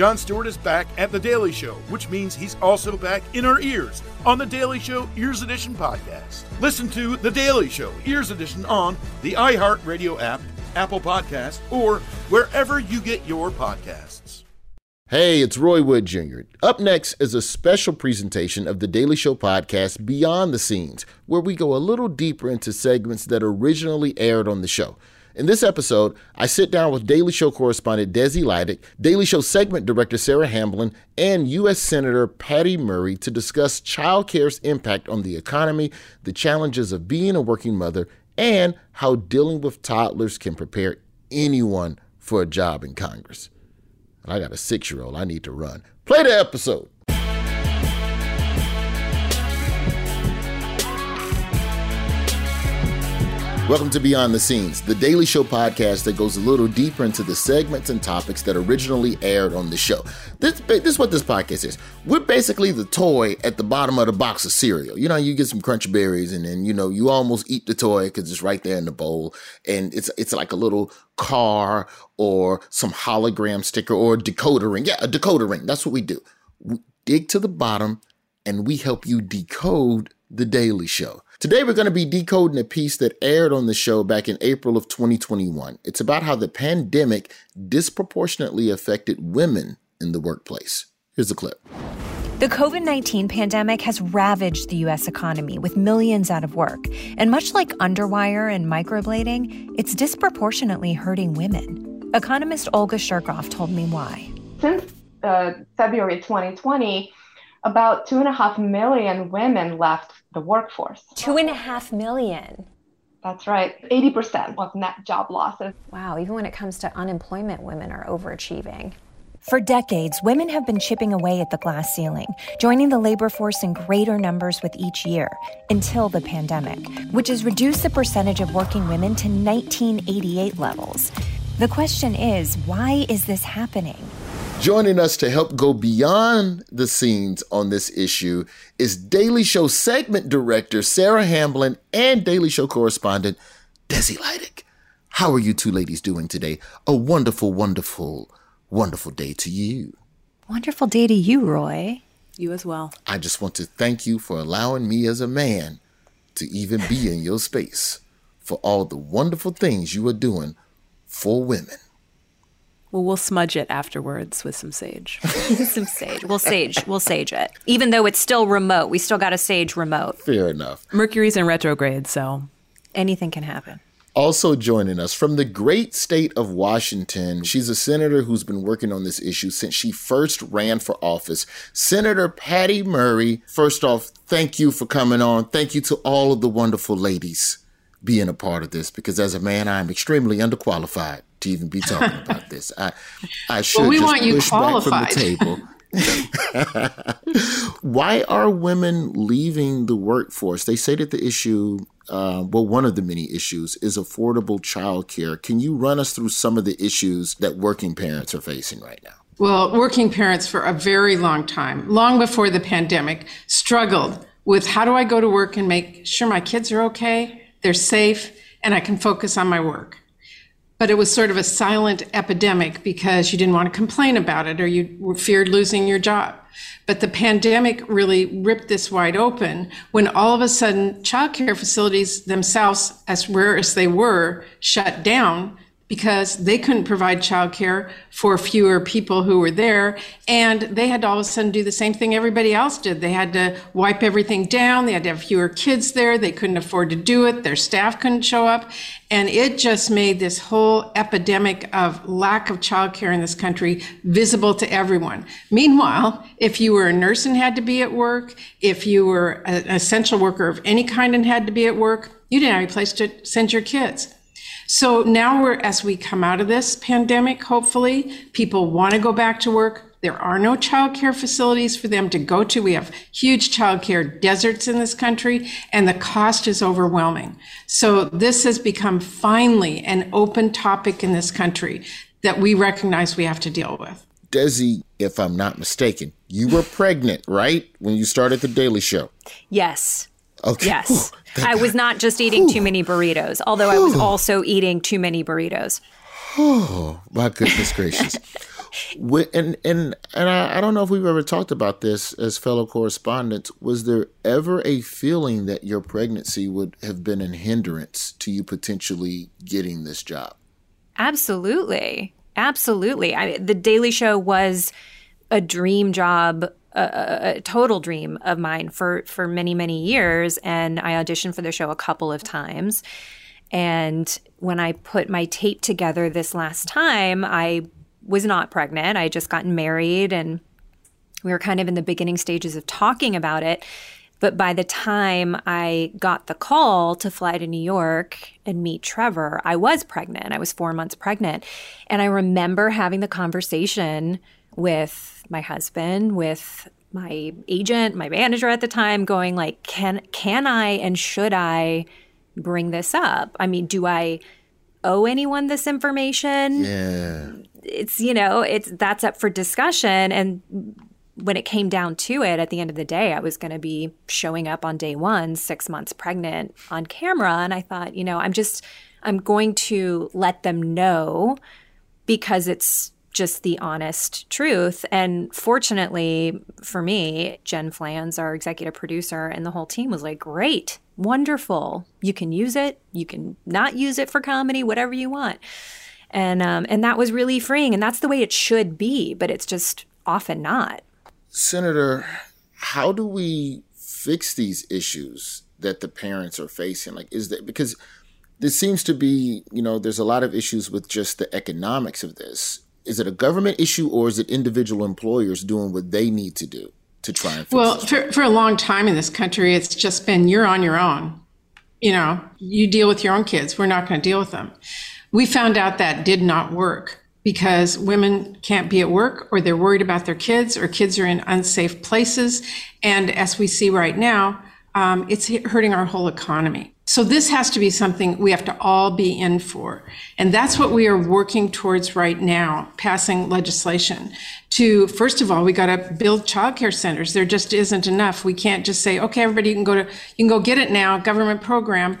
Jon Stewart is back at The Daily Show, which means he's also back in our ears on The Daily Show Ears Edition podcast. Listen to The Daily Show Ears Edition on the iHeartRadio app, Apple Podcast, or wherever you get your podcasts. Hey, it's Roy Wood Jr. Up next is a special presentation of the Daily Show podcast, Beyond the Scenes, where we go a little deeper into segments that originally aired on the show. In this episode, I sit down with Daily Show correspondent Desi Lydic, Daily Show segment director Sarah Hamblin, and U.S. Senator Patty Murray to discuss childcare's impact on the economy, the challenges of being a working mother, and how dealing with toddlers can prepare anyone for a job in Congress. I got a six year old I need to run. Play the episode. Welcome to Beyond the Scenes, the daily show podcast that goes a little deeper into the segments and topics that originally aired on the show. This, this is what this podcast is. We're basically the toy at the bottom of the box of cereal. You know, you get some crunch berries and then, you know, you almost eat the toy because it's right there in the bowl. And it's it's like a little car or some hologram sticker or a decoder ring. Yeah, a decoder ring. That's what we do. We dig to the bottom and we help you decode the daily show. Today, we're going to be decoding a piece that aired on the show back in April of 2021. It's about how the pandemic disproportionately affected women in the workplace. Here's a clip. The COVID 19 pandemic has ravaged the U.S. economy with millions out of work. And much like underwire and microblading, it's disproportionately hurting women. Economist Olga Shurchkov told me why. Since uh, February 2020, about two and a half million women left the workforce. Two and a half million. That's right. 80% of net job losses. Wow, even when it comes to unemployment, women are overachieving. For decades, women have been chipping away at the glass ceiling, joining the labor force in greater numbers with each year, until the pandemic, which has reduced the percentage of working women to 1988 levels. The question is why is this happening? Joining us to help go beyond the scenes on this issue is Daily Show segment director Sarah Hamblin and Daily Show correspondent Desi Lydic. How are you two ladies doing today? A wonderful, wonderful, wonderful day to you. Wonderful day to you, Roy. You as well. I just want to thank you for allowing me as a man to even be in your space for all the wonderful things you are doing for women. Well, we'll smudge it afterwards with some sage. some sage. We'll sage. We'll sage it. Even though it's still remote, we still got a sage remote. Fair enough. Mercury's in retrograde, so anything can happen. Also joining us from the great state of Washington, she's a senator who's been working on this issue since she first ran for office. Senator Patty Murray. First off, thank you for coming on. Thank you to all of the wonderful ladies being a part of this because as a man, I'm extremely underqualified to even be talking about this. I, I should well, we just want you push qualified. back from the table. Why are women leaving the workforce? They say that the issue, uh, well, one of the many issues is affordable childcare. Can you run us through some of the issues that working parents are facing right now? Well, working parents for a very long time, long before the pandemic, struggled with how do I go to work and make sure my kids are okay, they're safe, and I can focus on my work but it was sort of a silent epidemic because you didn't want to complain about it or you feared losing your job. But the pandemic really ripped this wide open when all of a sudden childcare facilities themselves, as rare as they were, shut down because they couldn't provide childcare for fewer people who were there. And they had to all of a sudden do the same thing everybody else did. They had to wipe everything down. They had to have fewer kids there. They couldn't afford to do it. Their staff couldn't show up. And it just made this whole epidemic of lack of childcare in this country visible to everyone. Meanwhile, if you were a nurse and had to be at work, if you were an essential worker of any kind and had to be at work, you didn't have a place to send your kids. So now we're, as we come out of this pandemic, hopefully, people want to go back to work. There are no childcare facilities for them to go to. We have huge childcare deserts in this country, and the cost is overwhelming. So this has become finally an open topic in this country that we recognize we have to deal with. Desi, if I'm not mistaken, you were pregnant, right? When you started the Daily Show. Yes. Okay. Yes. I was not just eating too many burritos, although I was also eating too many burritos. Oh, my goodness gracious. and and and I, I don't know if we've ever talked about this as fellow correspondents. Was there ever a feeling that your pregnancy would have been a hindrance to you potentially getting this job? Absolutely, absolutely. I, the Daily Show was a dream job a, a, total dream of mine for for many many years and i auditioned for the show a couple of times and when i put my tape together this last time i was not pregnant i had just gotten married and we were kind of in the beginning stages of talking about it but by the time I got the call to fly to New York and meet Trevor, I was pregnant. I was four months pregnant. And I remember having the conversation with my husband, with my agent, my manager at the time going like can can I and should I bring this up? I mean, do I owe anyone this information? Yeah. It's you know, it's that's up for discussion and when it came down to it at the end of the day, I was going to be showing up on day 1 6 months pregnant on camera and I thought, you know, I'm just I'm going to let them know because it's just the honest truth. And fortunately for me, Jen Flanz, our executive producer, and the whole team was like, great, wonderful. You can use it, you can not use it for comedy, whatever you want. And um, and that was really freeing, and that's the way it should be, but it's just often not. Senator, how do we fix these issues that the parents are facing? Like, is that because there seems to be, you know, there's a lot of issues with just the economics of this is it a government issue or is it individual employers doing what they need to do to try and fix well for, for a long time in this country it's just been you're on your own. You know you deal with your own kids. We're not going to deal with them. We found out that did not work because women can't be at work or they're worried about their kids or kids are in unsafe places. And as we see right now um, it's hurting our whole economy so this has to be something we have to all be in for. And that's what we are working towards right now, passing legislation to, first of all, we got to build childcare centers. There just isn't enough. We can't just say, okay, everybody you can go to, you can go get it now, government program.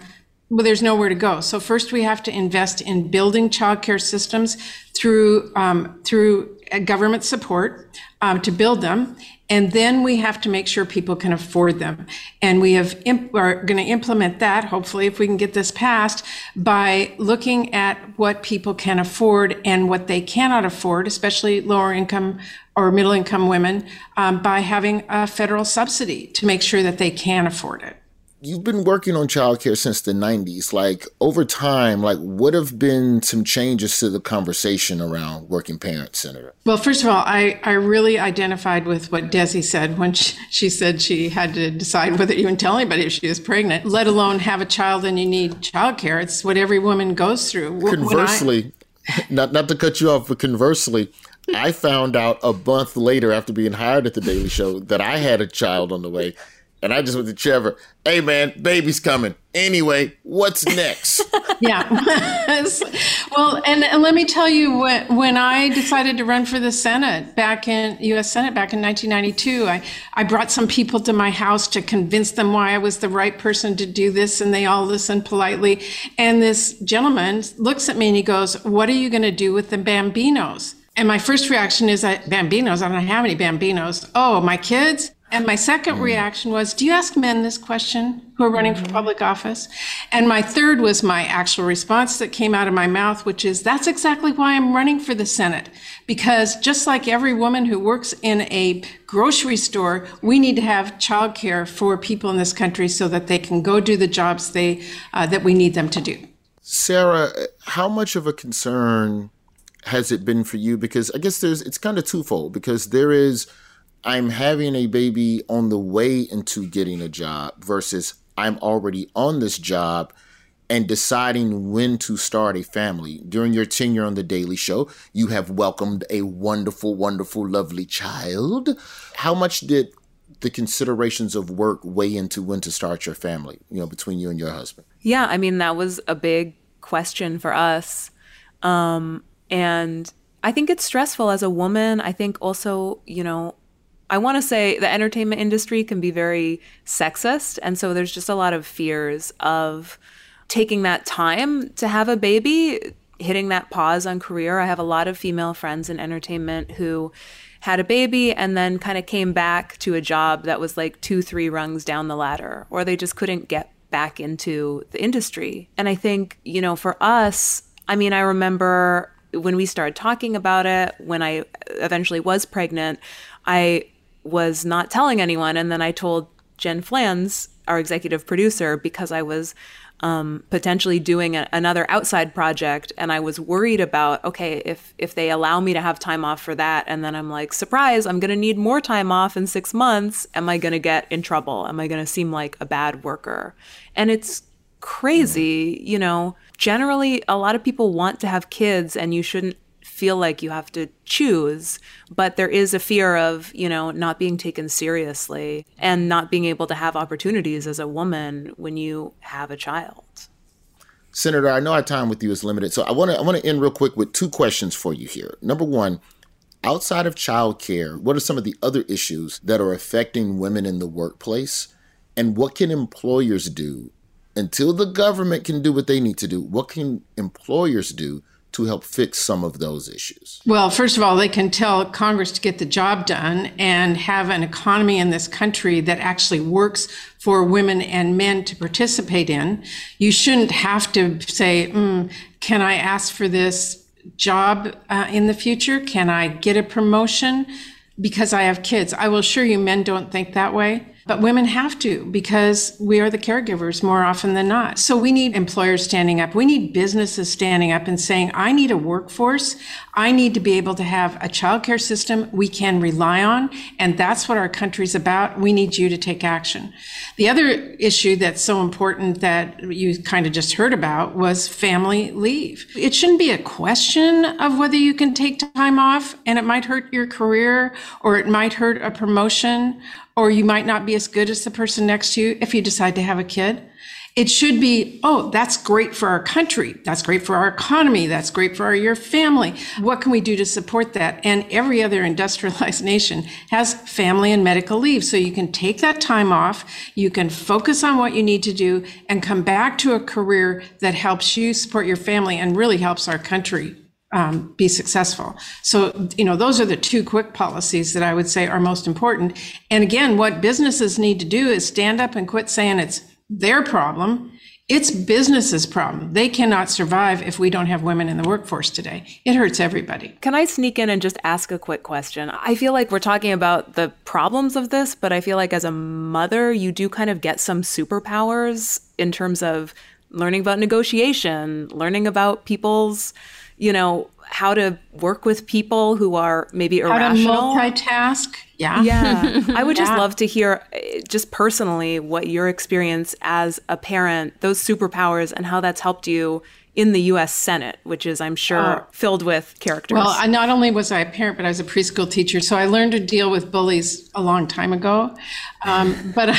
Well, there's nowhere to go. So first we have to invest in building childcare systems through, um, through government support um, to build them. And then we have to make sure people can afford them. And we have imp- are going to implement that, hopefully, if we can get this passed, by looking at what people can afford and what they cannot afford, especially lower income or middle income women, um, by having a federal subsidy to make sure that they can afford it you've been working on childcare since the 90s like over time like what have been some changes to the conversation around working parents senator well first of all i, I really identified with what desi said when she, she said she had to decide whether to even tell anybody if she was pregnant let alone have a child and you need childcare. It's what every woman goes through. Conversely I, not, not to cut you off but conversely i found out a month later after being hired at the daily show that i had a child on the way and I just went to Trevor, hey man, baby's coming. Anyway, what's next? yeah. well, and, and, let me tell you, when, when I decided to run for the Senate back in U.S. Senate back in 1992, I, I brought some people to my house to convince them why I was the right person to do this, and they all listened politely. And this gentleman looks at me and he goes, What are you going to do with the Bambinos? And my first reaction is, Bambinos? I don't have any Bambinos. Oh, my kids? And my second mm. reaction was, Do you ask men this question who are running mm-hmm. for public office? And my third was my actual response that came out of my mouth, which is, That's exactly why I'm running for the Senate. Because just like every woman who works in a grocery store, we need to have childcare for people in this country so that they can go do the jobs they, uh, that we need them to do. Sarah, how much of a concern has it been for you? Because I guess there's, it's kind of twofold because there is, I'm having a baby on the way into getting a job versus I'm already on this job and deciding when to start a family. During your tenure on The Daily Show, you have welcomed a wonderful, wonderful, lovely child. How much did the considerations of work weigh into when to start your family, you know, between you and your husband? Yeah, I mean, that was a big question for us. Um, and I think it's stressful as a woman. I think also, you know, I want to say the entertainment industry can be very sexist. And so there's just a lot of fears of taking that time to have a baby hitting that pause on career. I have a lot of female friends in entertainment who had a baby and then kind of came back to a job that was like two, three rungs down the ladder, or they just couldn't get back into the industry. And I think, you know, for us, I mean, I remember when we started talking about it, when I eventually was pregnant, I was not telling anyone. And then I told Jen Flanz, our executive producer, because I was um, potentially doing a, another outside project. And i was worried about okay if if they allow me to have time off for that. And then i'm like surprise i'm going to need more time off in six months. Am i going to get in trouble? Am i going to seem like a bad worker? And it's crazy you know. Generally a lot of people want to have kids and you shouldn't feel like you have to choose, but there is a fear of, you know, not being taken seriously and not being able to have opportunities as a woman when you have a child. Senator, I know our time with you is limited, so I want to I want to end real quick with two questions for you here. Number one, outside of childcare, what are some of the other issues that are affecting women in the workplace, and what can employers do until the government can do what they need to do? What can employers do to help fix some of those issues? Well, first of all, they can tell Congress to get the job done and have an economy in this country that actually works for women and men to participate in. You shouldn't have to say, mm, can I ask for this job uh, in the future? Can I get a promotion? Because I have kids. I will assure you, men don't think that way. But women have to because we are the caregivers more often than not. So we need employers standing up. We need businesses standing up and saying, I need a workforce. I need to be able to have a childcare system we can rely on. And that's what our country's about. We need you to take action. The other issue that's so important that you kind of just heard about was family leave. It shouldn't be a question of whether you can take time off and it might hurt your career or it might hurt a promotion or you might not be as good as the person next to you if you decide to have a kid. It should be, oh, that's great for our country. That's great for our economy. That's great for our, your family. What can we do to support that? And every other industrialized nation has family and medical leave. So you can take that time off. You can focus on what you need to do and come back to a career that helps you support your family and really helps our country um, be successful. So, you know, those are the two quick policies that I would say are most important. And again, what businesses need to do is stand up and quit saying it's their problem. It's business's problem. They cannot survive if we don't have women in the workforce today. It hurts everybody. Can I sneak in and just ask a quick question? I feel like we're talking about the problems of this, but I feel like as a mother, you do kind of get some superpowers in terms of learning about negotiation, learning about people's you know, how to work with people who are maybe irrational. How to multitask. Yeah. Yeah. I would just yeah. love to hear, eh, just personally, what your experience as a parent, those superpowers, and how that's helped you in the U.S. Senate, which is, I'm sure, uh, filled with characters. Well, I, not only was I a parent, but I was a preschool teacher, so I learned to deal with bullies a long time ago. Um, but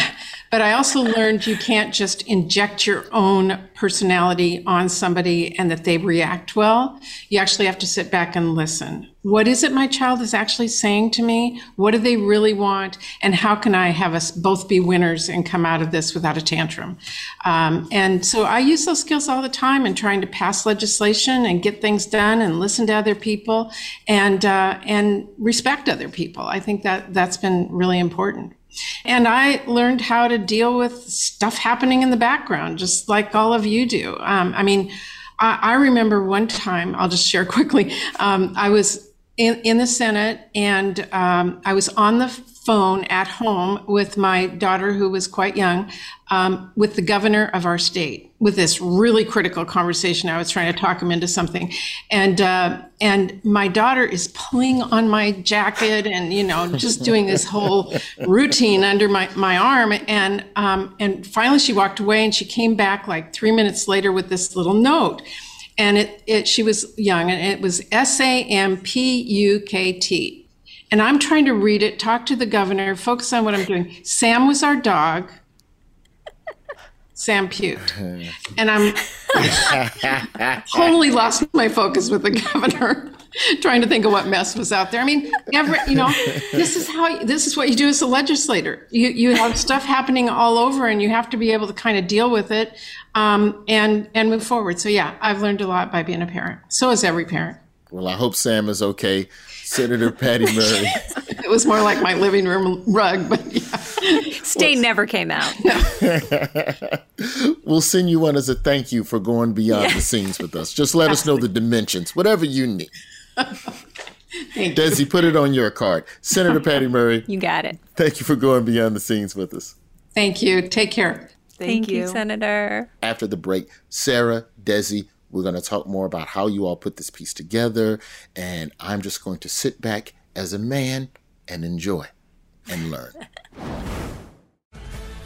but I also learned you can't just inject your own personality on somebody and that they react well. You actually have to sit back and listen. What is it my child is actually saying to me? What do they really want? And how can I have us both be winners and come out of this without a tantrum? Um, and so I use those skills all the time in trying to pass legislation and get things done and listen to other people and uh, and respect other people. I think that that's been really important. And I learned how to deal with stuff happening in the background, just like all of you do. Um, I mean, I, I, remember one time, I'll just share quickly. Um, I was in, in, the Senate and um, I was on the phone at home with my daughter, who was quite young, um, with the governor of our state, with this really critical conversation. I was trying to talk him into something, and uh, and my daughter is pulling on my jacket and you know just doing this whole routine under my, my arm, and um, and finally she walked away, and she came back like three minutes later with this little note. And it, it she was young, and it was S A M P U K T and I'm trying to read it, talk to the governor, focus on what I'm doing. Sam was our dog. Sam puked. And I'm totally lost my focus with the governor. trying to think of what mess was out there. I mean, every, you know, this is how this is what you do as a legislator. You you have stuff happening all over, and you have to be able to kind of deal with it um, and and move forward. So yeah, I've learned a lot by being a parent. So has every parent. Well, I hope Sam is okay. Senator Patty Murray. it was more like my living room rug, but yeah. Stain never came out. we'll send you one as a thank you for going beyond yeah. the scenes with us. Just let us know the dimensions, whatever you need. Desi, put it on your card. Senator Patty Murray. You got it. Thank you for going beyond the scenes with us. Thank you. Take care. Thank, Thank you. you, Senator. After the break, Sarah, Desi, we're going to talk more about how you all put this piece together. And I'm just going to sit back as a man and enjoy and learn.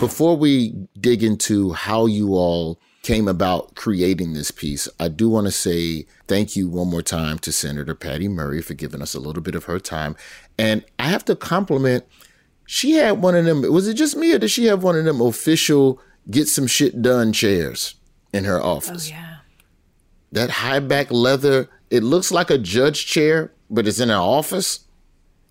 Before we dig into how you all came about creating this piece, I do want to say thank you one more time to Senator Patty Murray for giving us a little bit of her time. And I have to compliment, she had one of them, was it just me or did she have one of them official get some shit done chairs in her office? Oh, yeah. That high back leather, it looks like a judge chair, but it's in an office.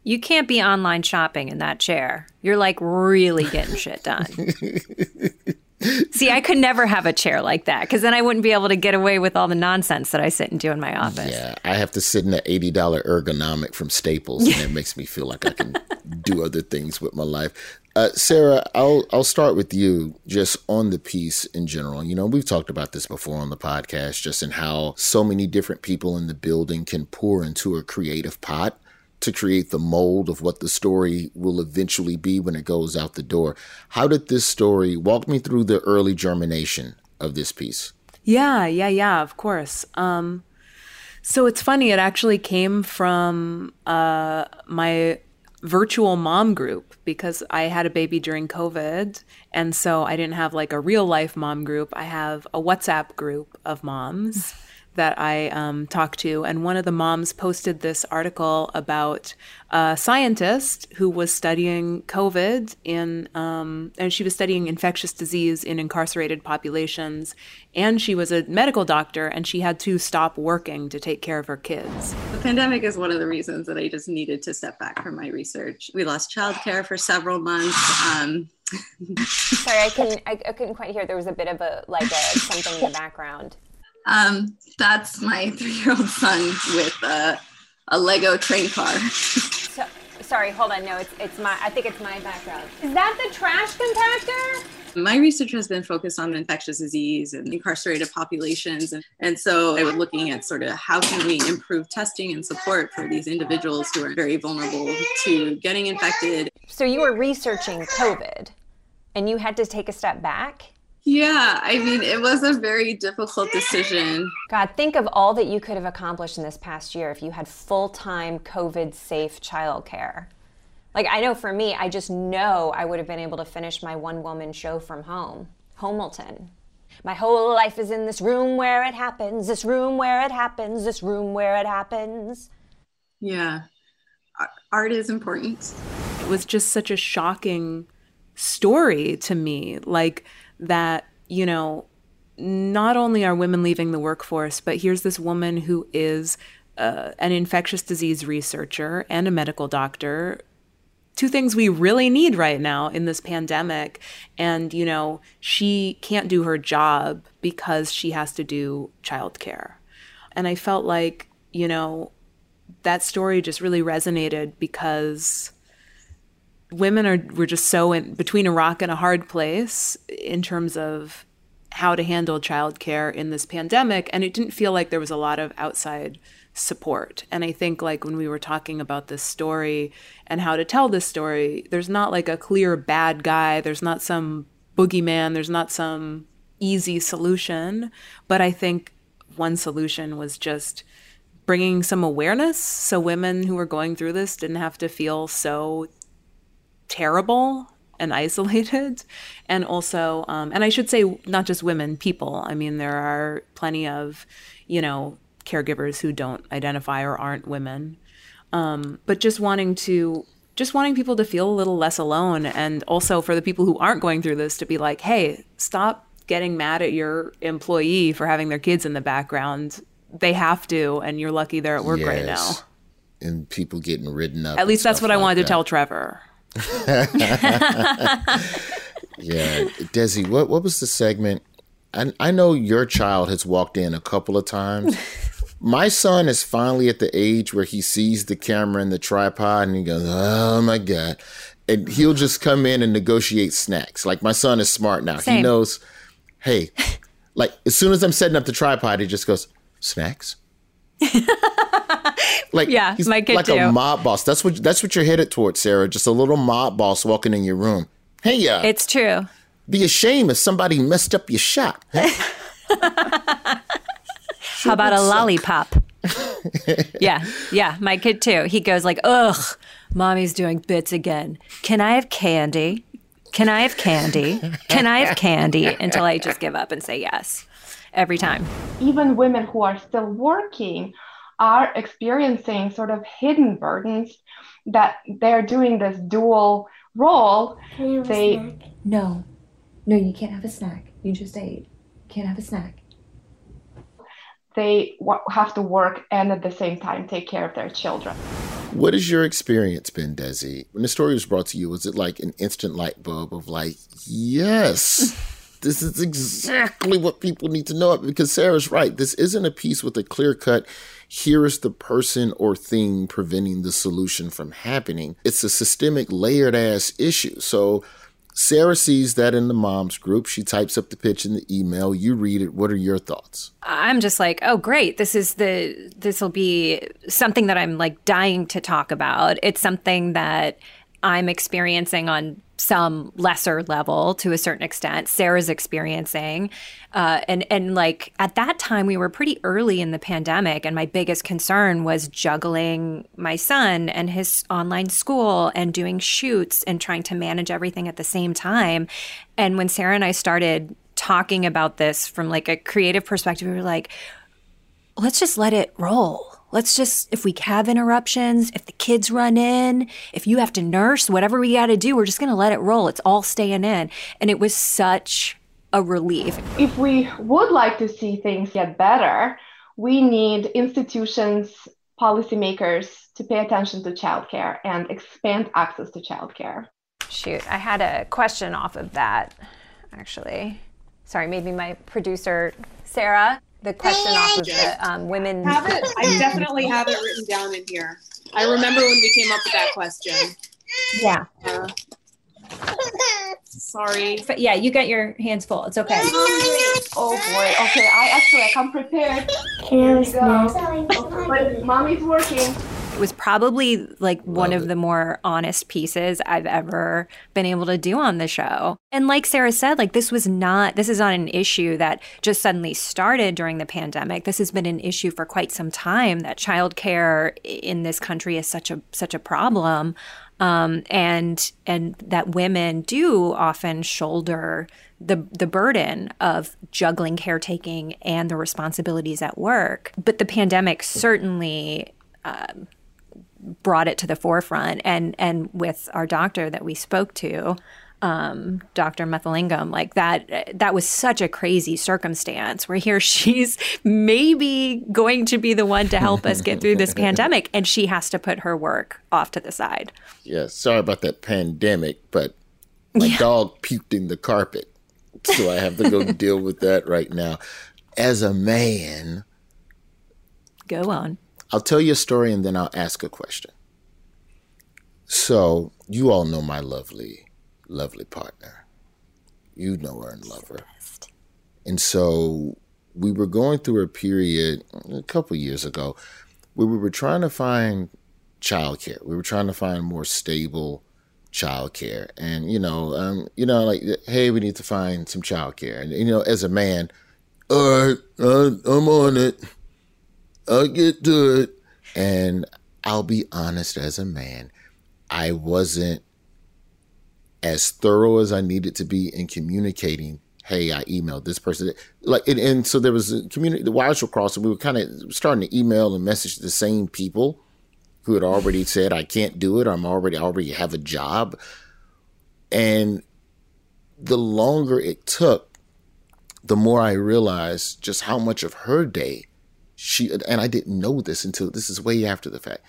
You can't be online shopping in that chair. You're like really getting shit done. See, I could never have a chair like that because then I wouldn't be able to get away with all the nonsense that I sit and do in my office. Yeah, I have to sit in an eighty dollar ergonomic from Staples, and it makes me feel like I can do other things with my life. Uh, Sarah, I'll I'll start with you just on the piece in general. You know, we've talked about this before on the podcast, just in how so many different people in the building can pour into a creative pot to create the mold of what the story will eventually be when it goes out the door. How did this story walk me through the early germination of this piece? Yeah, yeah, yeah, of course. Um, so it's funny, it actually came from uh, my virtual mom group because I had a baby during COVID. And so I didn't have like a real life mom group. I have a WhatsApp group of moms that I um, talked to, and one of the moms posted this article about a scientist who was studying COVID in, um, and she was studying infectious disease in incarcerated populations, and she was a medical doctor, and she had to stop working to take care of her kids. The pandemic is one of the reasons that I just needed to step back from my research. We lost childcare for several months. Um, Sorry, I couldn't. I, I, couldn't quite hear. There was a bit of a like a something in the background. Um, that's my three-year-old son with a, a Lego train car. so, sorry, hold on. No, it's it's my. I think it's my background. Is that the trash compactor? My research has been focused on infectious disease and incarcerated populations. And, and so I was looking at sort of how can we improve testing and support for these individuals who are very vulnerable to getting infected. So you were researching COVID and you had to take a step back? Yeah, I mean, it was a very difficult decision. God, think of all that you could have accomplished in this past year if you had full time COVID safe childcare. Like, I know for me, I just know I would have been able to finish my one woman show from home, Homilton. My whole life is in this room where it happens, this room where it happens, this room where it happens. Yeah, art is important. It was just such a shocking story to me. Like, that, you know, not only are women leaving the workforce, but here's this woman who is uh, an infectious disease researcher and a medical doctor. Two things we really need right now in this pandemic. And, you know, she can't do her job because she has to do childcare. And I felt like, you know, that story just really resonated because women are were just so in between a rock and a hard place in terms of how to handle childcare in this pandemic and it didn't feel like there was a lot of outside support. And i think like when we were talking about this story and how to tell this story there's not like a clear bad guy there's not some boogeyman there's not some easy solution but i think one solution was just bringing some awareness so women who were going through this didn't have to feel so terrible and isolated. And also um, and i should say not just women people. I mean there are plenty of you know caregivers who don't identify or aren't women. Um, but just wanting to just wanting people to feel a little less alone and also for the people who aren't going through this to be like hey stop getting mad at your employee for having their kids in the background. They have to and you're lucky they're at work yes. right now. And people getting ridden up at least that's what like i wanted that. to tell trevor yeah desi what, what was the segment I, I know your child has walked in a couple of times my son is finally at the age where he sees the camera and the tripod and he goes, Oh my God. And he'll just come in and negotiate snacks. Like my son is smart now. Same. He knows, hey, like as soon as I'm setting up the tripod, he just goes, Snacks? like yeah, he's my kid like too. a mob boss. That's what that's what you're headed towards, Sarah. Just a little mob boss walking in your room. Hey, yeah, uh, it's true. Be ashamed if somebody messed up your shot. Huh? How about a lollipop? yeah, yeah, my kid too. He goes like, "Ugh, mommy's doing bits again. Can I have candy? Can I have candy? Can I have candy?" Until I just give up and say yes every time. Even women who are still working are experiencing sort of hidden burdens that they're doing this dual role. they no, no, you can't have a snack. You just ate. You can't have a snack they have to work and at the same time take care of their children. What has your experience been, Desi? When the story was brought to you, was it like an instant light bulb of like, yes, this is exactly what people need to know? Because Sarah's right. This isn't a piece with a clear cut, here is the person or thing preventing the solution from happening. It's a systemic, layered ass issue. So Sarah sees that in the moms group. She types up the pitch in the email. You read it. What are your thoughts? I'm just like, oh, great. This is the, this will be something that I'm like dying to talk about. It's something that I'm experiencing on some lesser level to a certain extent. Sarah's experiencing, uh, and and like at that time we were pretty early in the pandemic, and my biggest concern was juggling my son and his online school and doing shoots and trying to manage everything at the same time. And when Sarah and I started talking about this from like a creative perspective, we were like, let's just let it roll let's just, if we have interruptions, if the kids run in, if you have to nurse, whatever we got to do, we're just going to let it roll. It's all staying in. And it was such a relief. If we would like to see things get better, we need institutions, policymakers to pay attention to childcare and expand access to childcare. Shoot, I had a question off of that, actually. Sorry, maybe my producer, Sarah the question off of the um, women. Have it? I definitely have it written down in here. I remember when we came up with that question. Yeah. Uh, sorry. But yeah, you got your hands full. It's okay. Oh boy. Okay, I actually I come prepared. Here we go. But mommy's working. It was probably like one of the more honest pieces I've ever been able to do on the show. And like Sarah said, like this was not this is not an issue that just suddenly started during the pandemic. This has been an issue for quite some time that childcare in this country is such a such a problem. Um, and and that women do often shoulder the the burden of juggling caretaking and the responsibilities at work. But the pandemic certainly um, brought it to the forefront and and with our doctor that we spoke to um, Dr. Methilingam, like that, that was such a crazy circumstance where here she's maybe going to be the one to help us get through this pandemic, and she has to put her work off to the side. Yeah, sorry about that pandemic, but my yeah. dog puked in the carpet, so I have to go deal with that right now. As a man, go on. I'll tell you a story and then I'll ask a question. So, you all know my lovely, lovely partner. You know her and love her. And so, we were going through a period a couple years ago where we were trying to find childcare. We were trying to find more stable childcare. And, you know, um, you know, like, hey, we need to find some childcare. And, you know, as a man, all right, uh, I'm on it I'll get to it. And I'll be honest as a man, I wasn't as thorough as I needed to be in communicating. Hey, I emailed this person. Like, and, and so there was a community, the wires were crossing. We were kind of starting to email and message the same people who had already said, I can't do it. I'm already, I already have a job. And the longer it took, the more I realized just how much of her day she, and I didn't know this until this is way after the fact,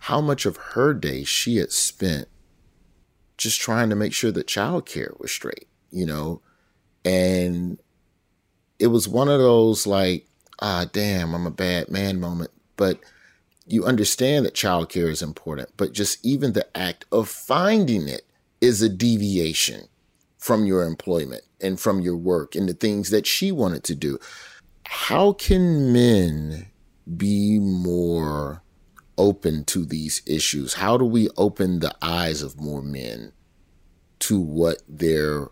how much of her day she had spent just trying to make sure that childcare was straight, you know? And it was one of those like, ah, damn, I'm a bad man moment. But you understand that childcare is important, but just even the act of finding it is a deviation from your employment and from your work and the things that she wanted to do. How can men be more open to these issues? How do we open the eyes of more men to what their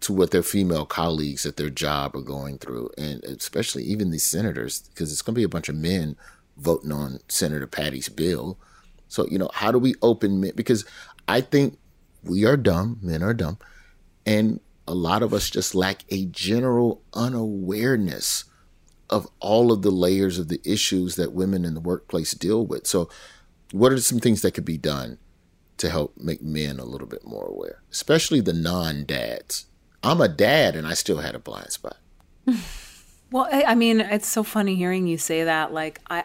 to what their female colleagues at their job are going through, and especially even these senators, because it's going to be a bunch of men voting on Senator Patty's bill. So you know, how do we open men? Because I think we are dumb, men are dumb, and a lot of us just lack a general unawareness of all of the layers of the issues that women in the workplace deal with. So, what are some things that could be done to help make men a little bit more aware, especially the non dads? I'm a dad and I still had a blind spot. Well, I mean, it's so funny hearing you say that. Like, I,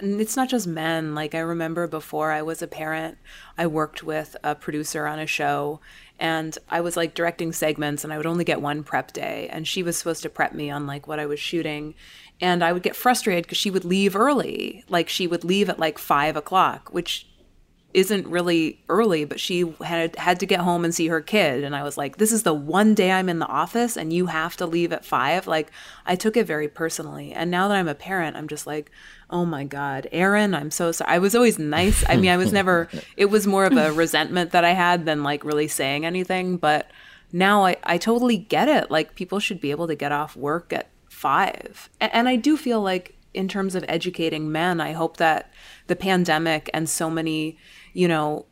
it's not just men. Like, I remember before I was a parent, I worked with a producer on a show and I was like directing segments and I would only get one prep day. And she was supposed to prep me on like what I was shooting and I would get frustrated because she would leave early. Like she would leave at like five o'clock, which isn't really early, but she had had to get home and see her kid. And I was like, this is the one day I'm in the office and you have to leave at five. Like I took it very personally. And now that I'm a parent, I'm just like, oh my God, Aaron, I'm so sorry. I was always nice. I mean, I was never, it was more of a resentment that I had than like really saying anything. But now I, I totally get it. Like people should be able to get off work at five. And I do feel like, in terms of educating men, I hope that the pandemic and so many, you know,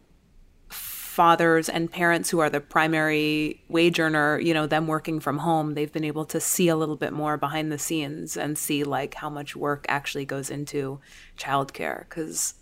fathers and parents who are the primary wage earner, you know, them working from home, they've been able to see a little bit more behind the scenes and see like how much work actually goes into childcare because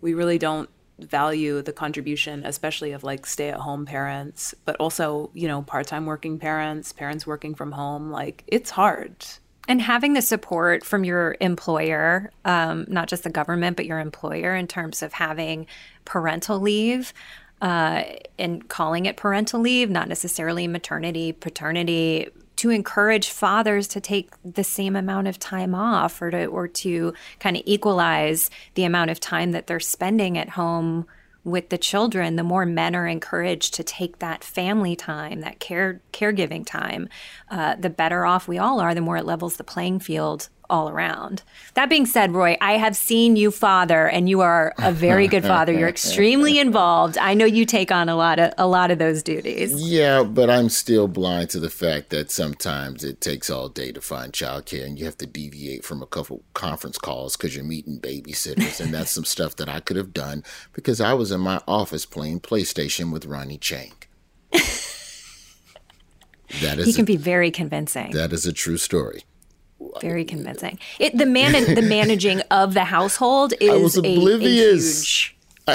we really don't value the contribution especially of like stay at home parents but also you know part-time working parents parents working from home like it's hard. And having the support from your employer um, not just the government but your employer in terms of having parental leave uh, and calling it parental leave not necessarily maternity paternity to encourage fathers to take the same amount of time off or to or to kind of equalize the amount of time that they're spending at home with the children, the more men are encouraged to take that family time, that care caregiving time, uh, the better off we all are. The more it levels the playing field all around. That being said, Roy, I have seen you father and you are a very good father. You're extremely involved. I know you take on a lot of a lot of those duties. Yeah, but I'm still blind to the fact that sometimes it takes all day to find childcare and you have to deviate from a couple conference calls cuz you're meeting babysitters and that's some stuff that I could have done because I was in my office playing PlayStation with Ronny Chieng. That is he can a, be very convincing. That is a true story. Very convincing. It, the man the managing of the household is a, a, huge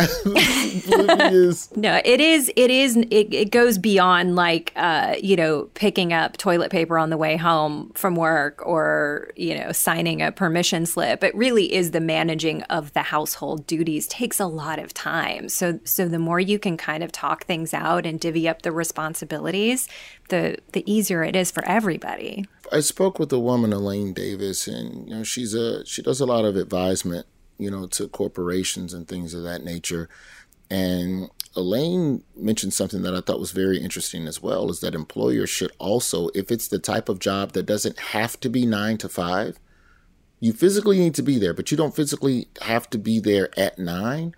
no, it is. It is. It, it goes beyond like uh, you know picking up toilet paper on the way home from work or you know signing a permission slip. It really is the managing of the household duties takes a lot of time. So so the more you can kind of talk things out and divvy up the responsibilities, the the easier it is for everybody. I spoke with a woman, Elaine Davis, and you know she's a she does a lot of advisement you know, to corporations and things of that nature. And Elaine mentioned something that I thought was very interesting as well is that employers should also, if it's the type of job that doesn't have to be nine to five, you physically need to be there, but you don't physically have to be there at nine,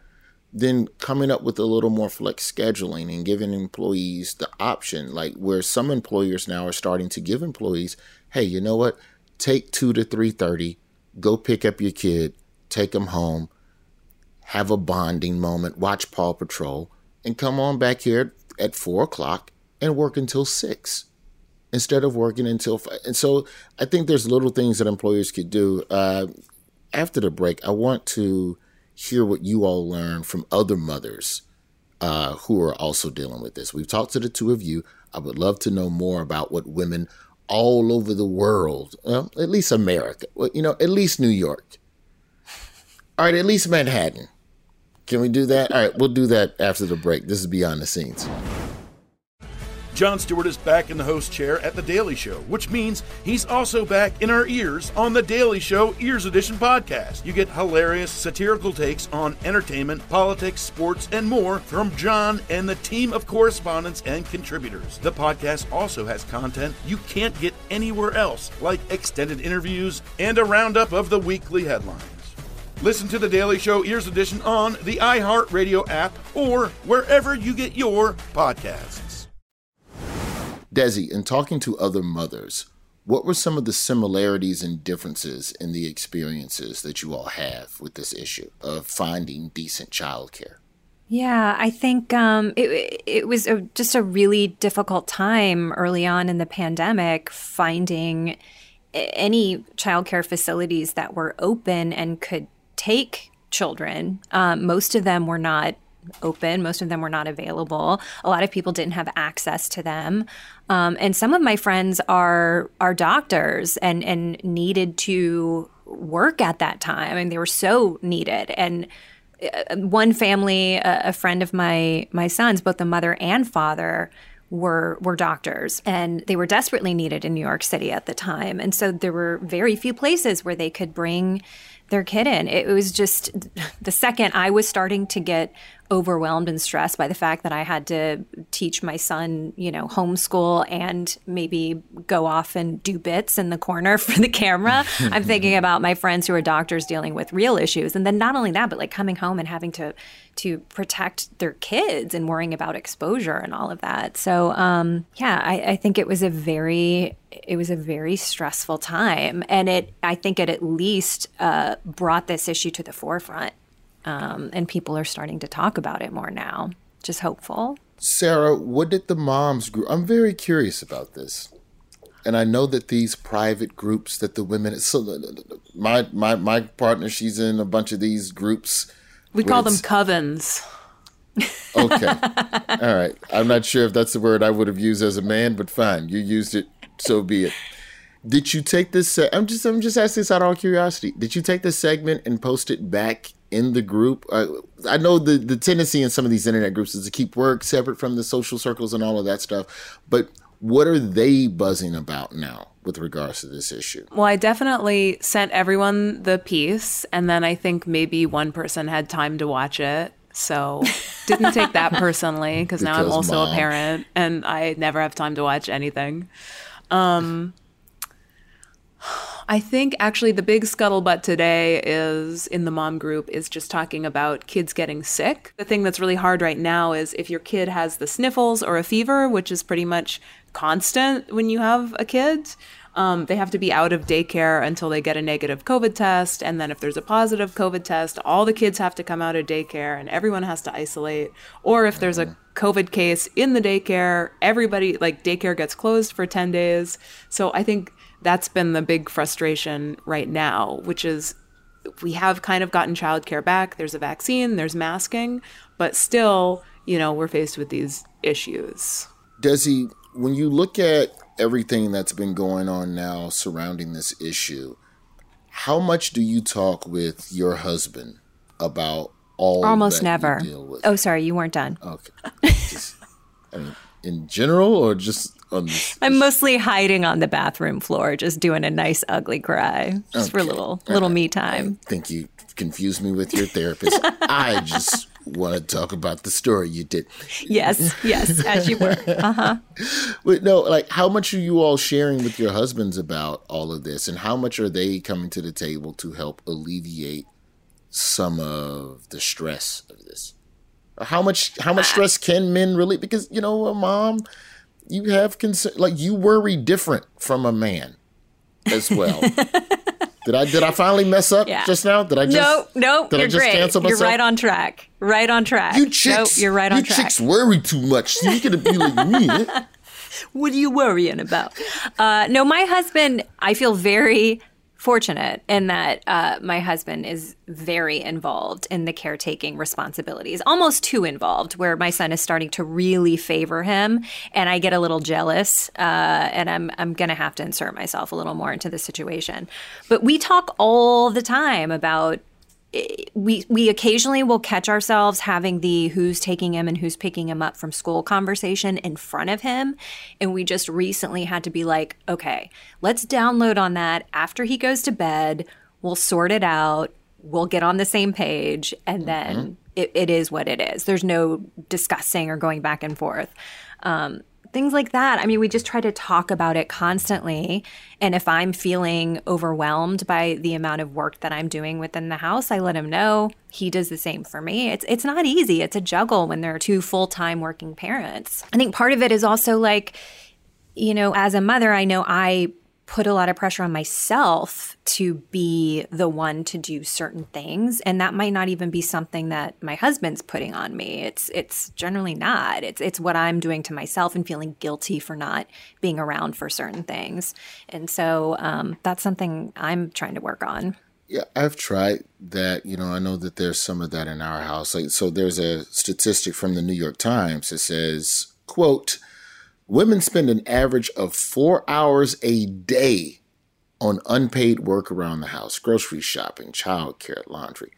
then coming up with a little more flex scheduling and giving employees the option, like where some employers now are starting to give employees, hey, you know what? Take two to three thirty, go pick up your kid, take them home, have a bonding moment, watch Paw Patrol, and come on back here at four o'clock and work until six instead of working until five. And so I think there's little things that employers could do. Uh, after the break, I want to hear what you all learn from other mothers uh, who are also dealing with this. We've talked to the two of you. I would love to know more about what women all over the world, well, at least America, well, you know, at least New York. All right, at least Manhattan. Can we do that? All right, we'll do that after the break. This is Beyond the Scenes. Jon Stewart is back in the host chair at The Daily Show, which means he's also back in our ears on The Daily Show Ears Edition podcast. You get hilarious, satirical takes on entertainment, politics, sports, and more from Jon and the team of correspondents and contributors. The podcast also has content you can't get anywhere else, like extended interviews and a roundup of the weekly headlines. Listen to The Daily Show Ears Edition on the iHeartRadio app or wherever you get your podcasts. Desi, in talking to other mothers, what were some of the similarities and differences in the experiences that you all have with this issue of finding decent childcare? Yeah, I think um, it it was a, just a really difficult time early on in the pandemic finding any childcare facilities that were open and could take children. Um, most of them were not open. Most of them were not available. A lot of people didn't have access to them. Um, and some of my friends are are doctors and and needed to work at that time. I mean, they were so needed. And uh, one family, a, a friend of my my son's, both the mother and father were were doctors and they were desperately needed in New York City at the time. And so there were very few places where they could bring their kid in. It was just the second I was starting to get overwhelmed and stressed by the fact that I had to teach my son, you know, homeschool and maybe go off and do bits in the corner for the camera. I'm thinking about my friends who are doctors dealing with real issues. And then not only that, but like coming home and having to to protect their kids and worrying about exposure and all of that. So um, yeah, I, I think it was a very it was a very stressful time, and it I think it at least uh, brought this issue to the forefront, um, and people are starting to talk about it more now. Just hopeful. Sarah, what did the moms group? I'm very curious about this and I know that these private groups that the women so my my my partner she's in a bunch of these groups we call them covens. okay. All right. I'm not sure if that's the word I would have used as a man, but fine. You used it, so be it. Did you take this se- I'm just I'm just asking this out of all curiosity. Did you take this segment and post it back in the group? Uh, I know the the tendency in some of these internet groups is to keep work separate from the social circles and all of that stuff. But what are they buzzing about now? with regards to this issue? Well, I definitely sent everyone the piece, and then I think maybe one person had time to watch it. So didn't take that personally because now I'm also mom. a parent and I never have time to watch anything. Um, I think actually the big scuttlebutt today is in the mom group is just talking about kids getting sick. The thing that's really hard right now is if your kid has the sniffles or a fever, which is pretty much constant when you have a kid. Um, they have to be out of daycare until they get a negative COVID test. And then if there's a positive COVID test, all the kids have to come out of daycare and everyone has to isolate. Or if there's a COVID case in the daycare, everybody, like daycare gets closed for 10 days. So I think that's been the big frustration right now, which is we have kind of gotten childcare back. There's a vaccine, there's masking, but still, you know, we're faced with these issues. Desi, when you look at everything that's been going on now surrounding this issue, how much do you talk with your husband about all? Almost never. Oh, sorry, you weren't done. Okay. Just, I mean, in general, or just on this? I'm mostly hiding on the bathroom floor, just doing a nice ugly cry, just okay. for a little little me time. I think you confused me with your therapist. I just want to talk about the story you did. Yes, yes, as you were. Uh huh. But no, like, how much are you all sharing with your husbands about all of this, and how much are they coming to the table to help alleviate some of the stress of this? How much? How much stress can men really? Because you know, a mom, you have concern. Like you worry different from a man, as well. Did I did I finally mess up Yeah. just now? Did I just no, no, did you're I just great. cancel You're right on track. Right on track. You chicks, you're right on track. you track. chicks worry too much. So you gotta be like me. What are you worrying about? Uh, no, my husband, I feel very fortunate in that uh, my husband is very involved in the caretaking responsibilities, almost too involved, where my son is starting to really favor him, and I get a little jealous, uh, and I'm I'm gonna have to insert myself a little more into the situation. But we talk all the time about we we occasionally will catch ourselves having the who's taking him and who's picking him up from school conversation in front of him. And we just recently had to be like okay let's download on that. After he goes to bed we'll sort it out. We'll get on the same page. And then it, it is what it is. There's no discussing or going back and forth. Um, things like that. I mean, we just try to talk about it constantly. And if I'm feeling overwhelmed by the amount of work that I'm doing within the house, I let him know. He does the same for me. It's it's not easy. It's a juggle when there are two full-time working parents. I think part of it is also like you know, as a mother, I know I put a lot of pressure on myself to be the one to do certain things. And that might not even be something that my husband's putting on me. It's it's generally not. It's it's what i'm doing to myself and feeling guilty for not being around for certain things. And so um, that's something i'm trying to work on. Yeah, I've tried that. You know, I know that there's some of that in our house. Like, so there's a statistic from the New York Times that says, "quote Women spend an average of four hours a day on unpaid work around the house, grocery shopping, childcare, laundry.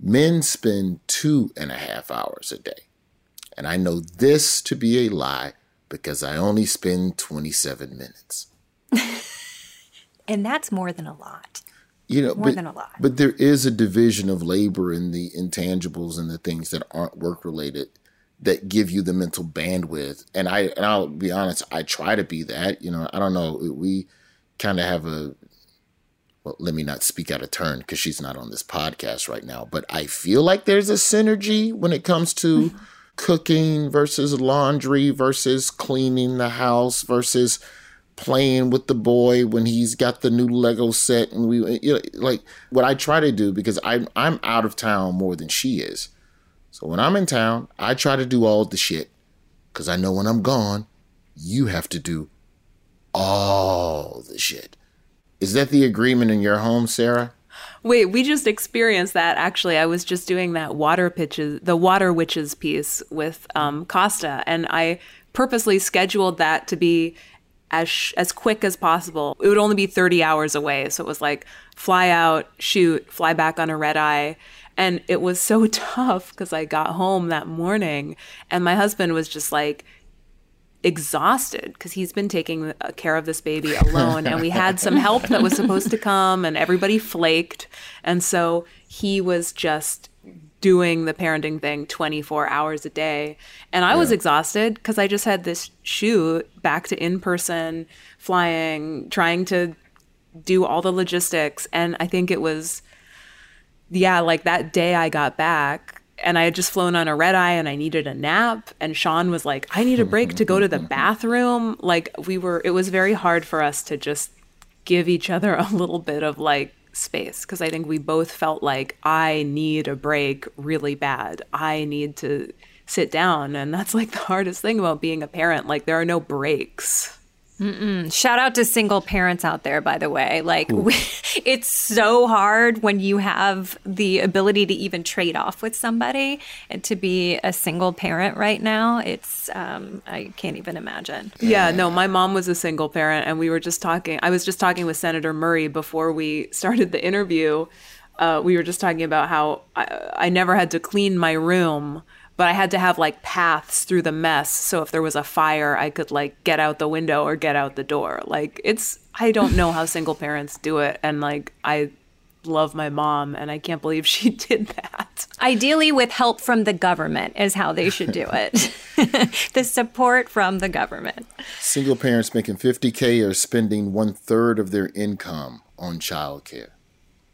Men spend two and a half hours a day, and I know this to be a lie because I only spend 27 minutes." and that's more than a lot you know, More but, than a lot. But there is a division of labor in the intangibles and the things that aren't work related that give you the mental bandwidth. And I and I'll be honest, I try to be that. You know, I don't know. We kind of have a well, let me not speak out of turn because she's not on this podcast right now. But I feel like there's a synergy when it comes to mm-hmm. cooking versus laundry versus cleaning the house versus playing with the boy when he's got the new Lego set and we you know, like what I try to do because I'm I'm out of town more than she is. So when I'm in town, I try to do all the shit cuz I know when I'm gone, you have to do all the shit. Is that the agreement in your home, Sarah? Wait, we just experienced that. Actually, I was just doing that water pitches, the water witches piece with um, Kosta, and I purposely scheduled that to be as sh- as quick as possible. It would only be 30 hours away, so it was like fly out, shoot, fly back on a red eye. And it was so tough because I got home that morning and my husband was just like exhausted because he's been taking care of this baby alone. and we had some help that was supposed to come and everybody flaked. And so he was just doing the parenting thing 24 hours a day. And I was exhausted because I just had this shoot back to in person, flying, trying to do all the logistics. And I think it was, yeah, like that day I got back and I had just flown on a red eye and I needed a nap. And Sean was like, I need a break to go to the bathroom. Like, we were, it was very hard for us to just give each other a little bit of like space because I think we both felt like I need a break really bad. I need to sit down. And that's like the hardest thing about being a parent. Like, there are no breaks. Shout out to single parents out there, by the way. Like, we, it's so hard when you have the ability to even trade off with somebody and to be a single parent right now. It's, um, I can't even imagine. Yeah, no, my mom was a single parent, and we were just talking. I was just talking with Senator Murray before we started the interview. Uh, we were just talking about how I, I never had to clean my room, but I had to have like paths through the mess. So if there was a fire, I could like get out the window or get out the door. Like it's, I don't know how single parents do it. And like, I love my mom, and I can't believe she did that. Ideally, with help from the government, is how they should do it. the support from the government. Single parents making 50K are spending one third of their income on childcare.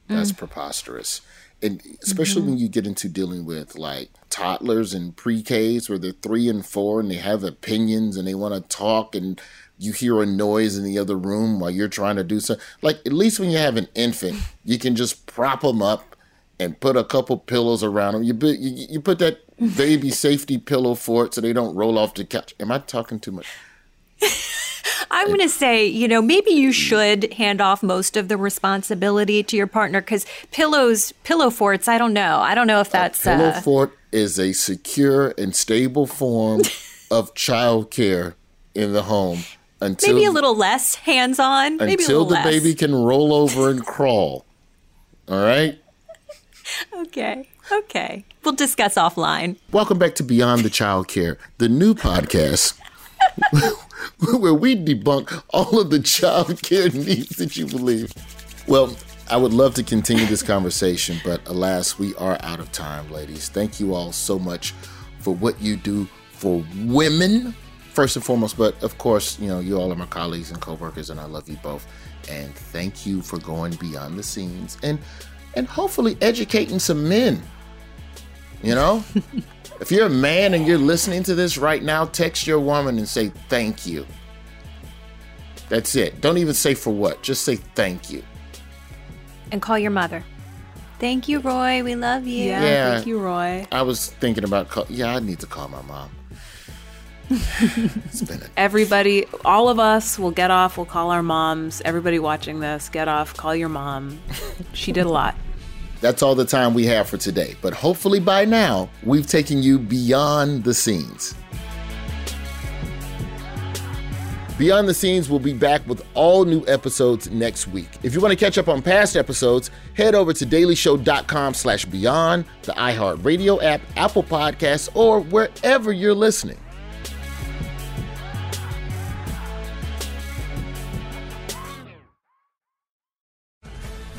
That's mm. preposterous. And especially mm-hmm. when you get into dealing with like toddlers and pre-Ks where they're three and four and they have opinions and they want to talk and you hear a noise in the other room while you're trying to do something. Like at least when you have an infant, you can just prop them up and put a couple pillows around them. You put, you, you put that baby safety pillow for it so they don't roll off the couch. Am I talking too much? I'm going to say, you know, maybe you should hand off most of the responsibility to your partner because pillows, pillow forts. I don't know. I don't know if that's a pillow uh, fort is a secure and stable form of childcare in the home until maybe a little less hands on. Until the less. baby can roll over and crawl. All right. okay. Okay. We'll discuss offline. Welcome back to Beyond the Child Care, the new podcast where we debunk all of the child care needs that you believe. Well, I would love to continue this conversation, but alas, we are out of time, ladies. Thank you all so much for what you do for women, first and foremost. But of course, you know, you all are my colleagues and coworkers, and I love you both. And thank you for going beyond the scenes and and hopefully educating some men. You know, if you're a man and you're listening to this right now, text your woman and say thank you. That's it. Don't even say for what. Just say thank you. And call your mother. Thank you, Roy. We love you. Yeah, yeah thank you, Roy. I was thinking about call- yeah, I need to call my mom. it's been a- Everybody, all of us will get off. We'll call our moms. Everybody watching this, get off. Call your mom. she did a lot. That's all the time we have for today. But hopefully by now, we've taken you beyond the scenes. Beyond the Scenes will be back with all new episodes next week. If you want to catch up on past episodes, head over to dailyshow.com slash beyond, the iHeartRadio app, Apple Podcasts, or wherever you're listening.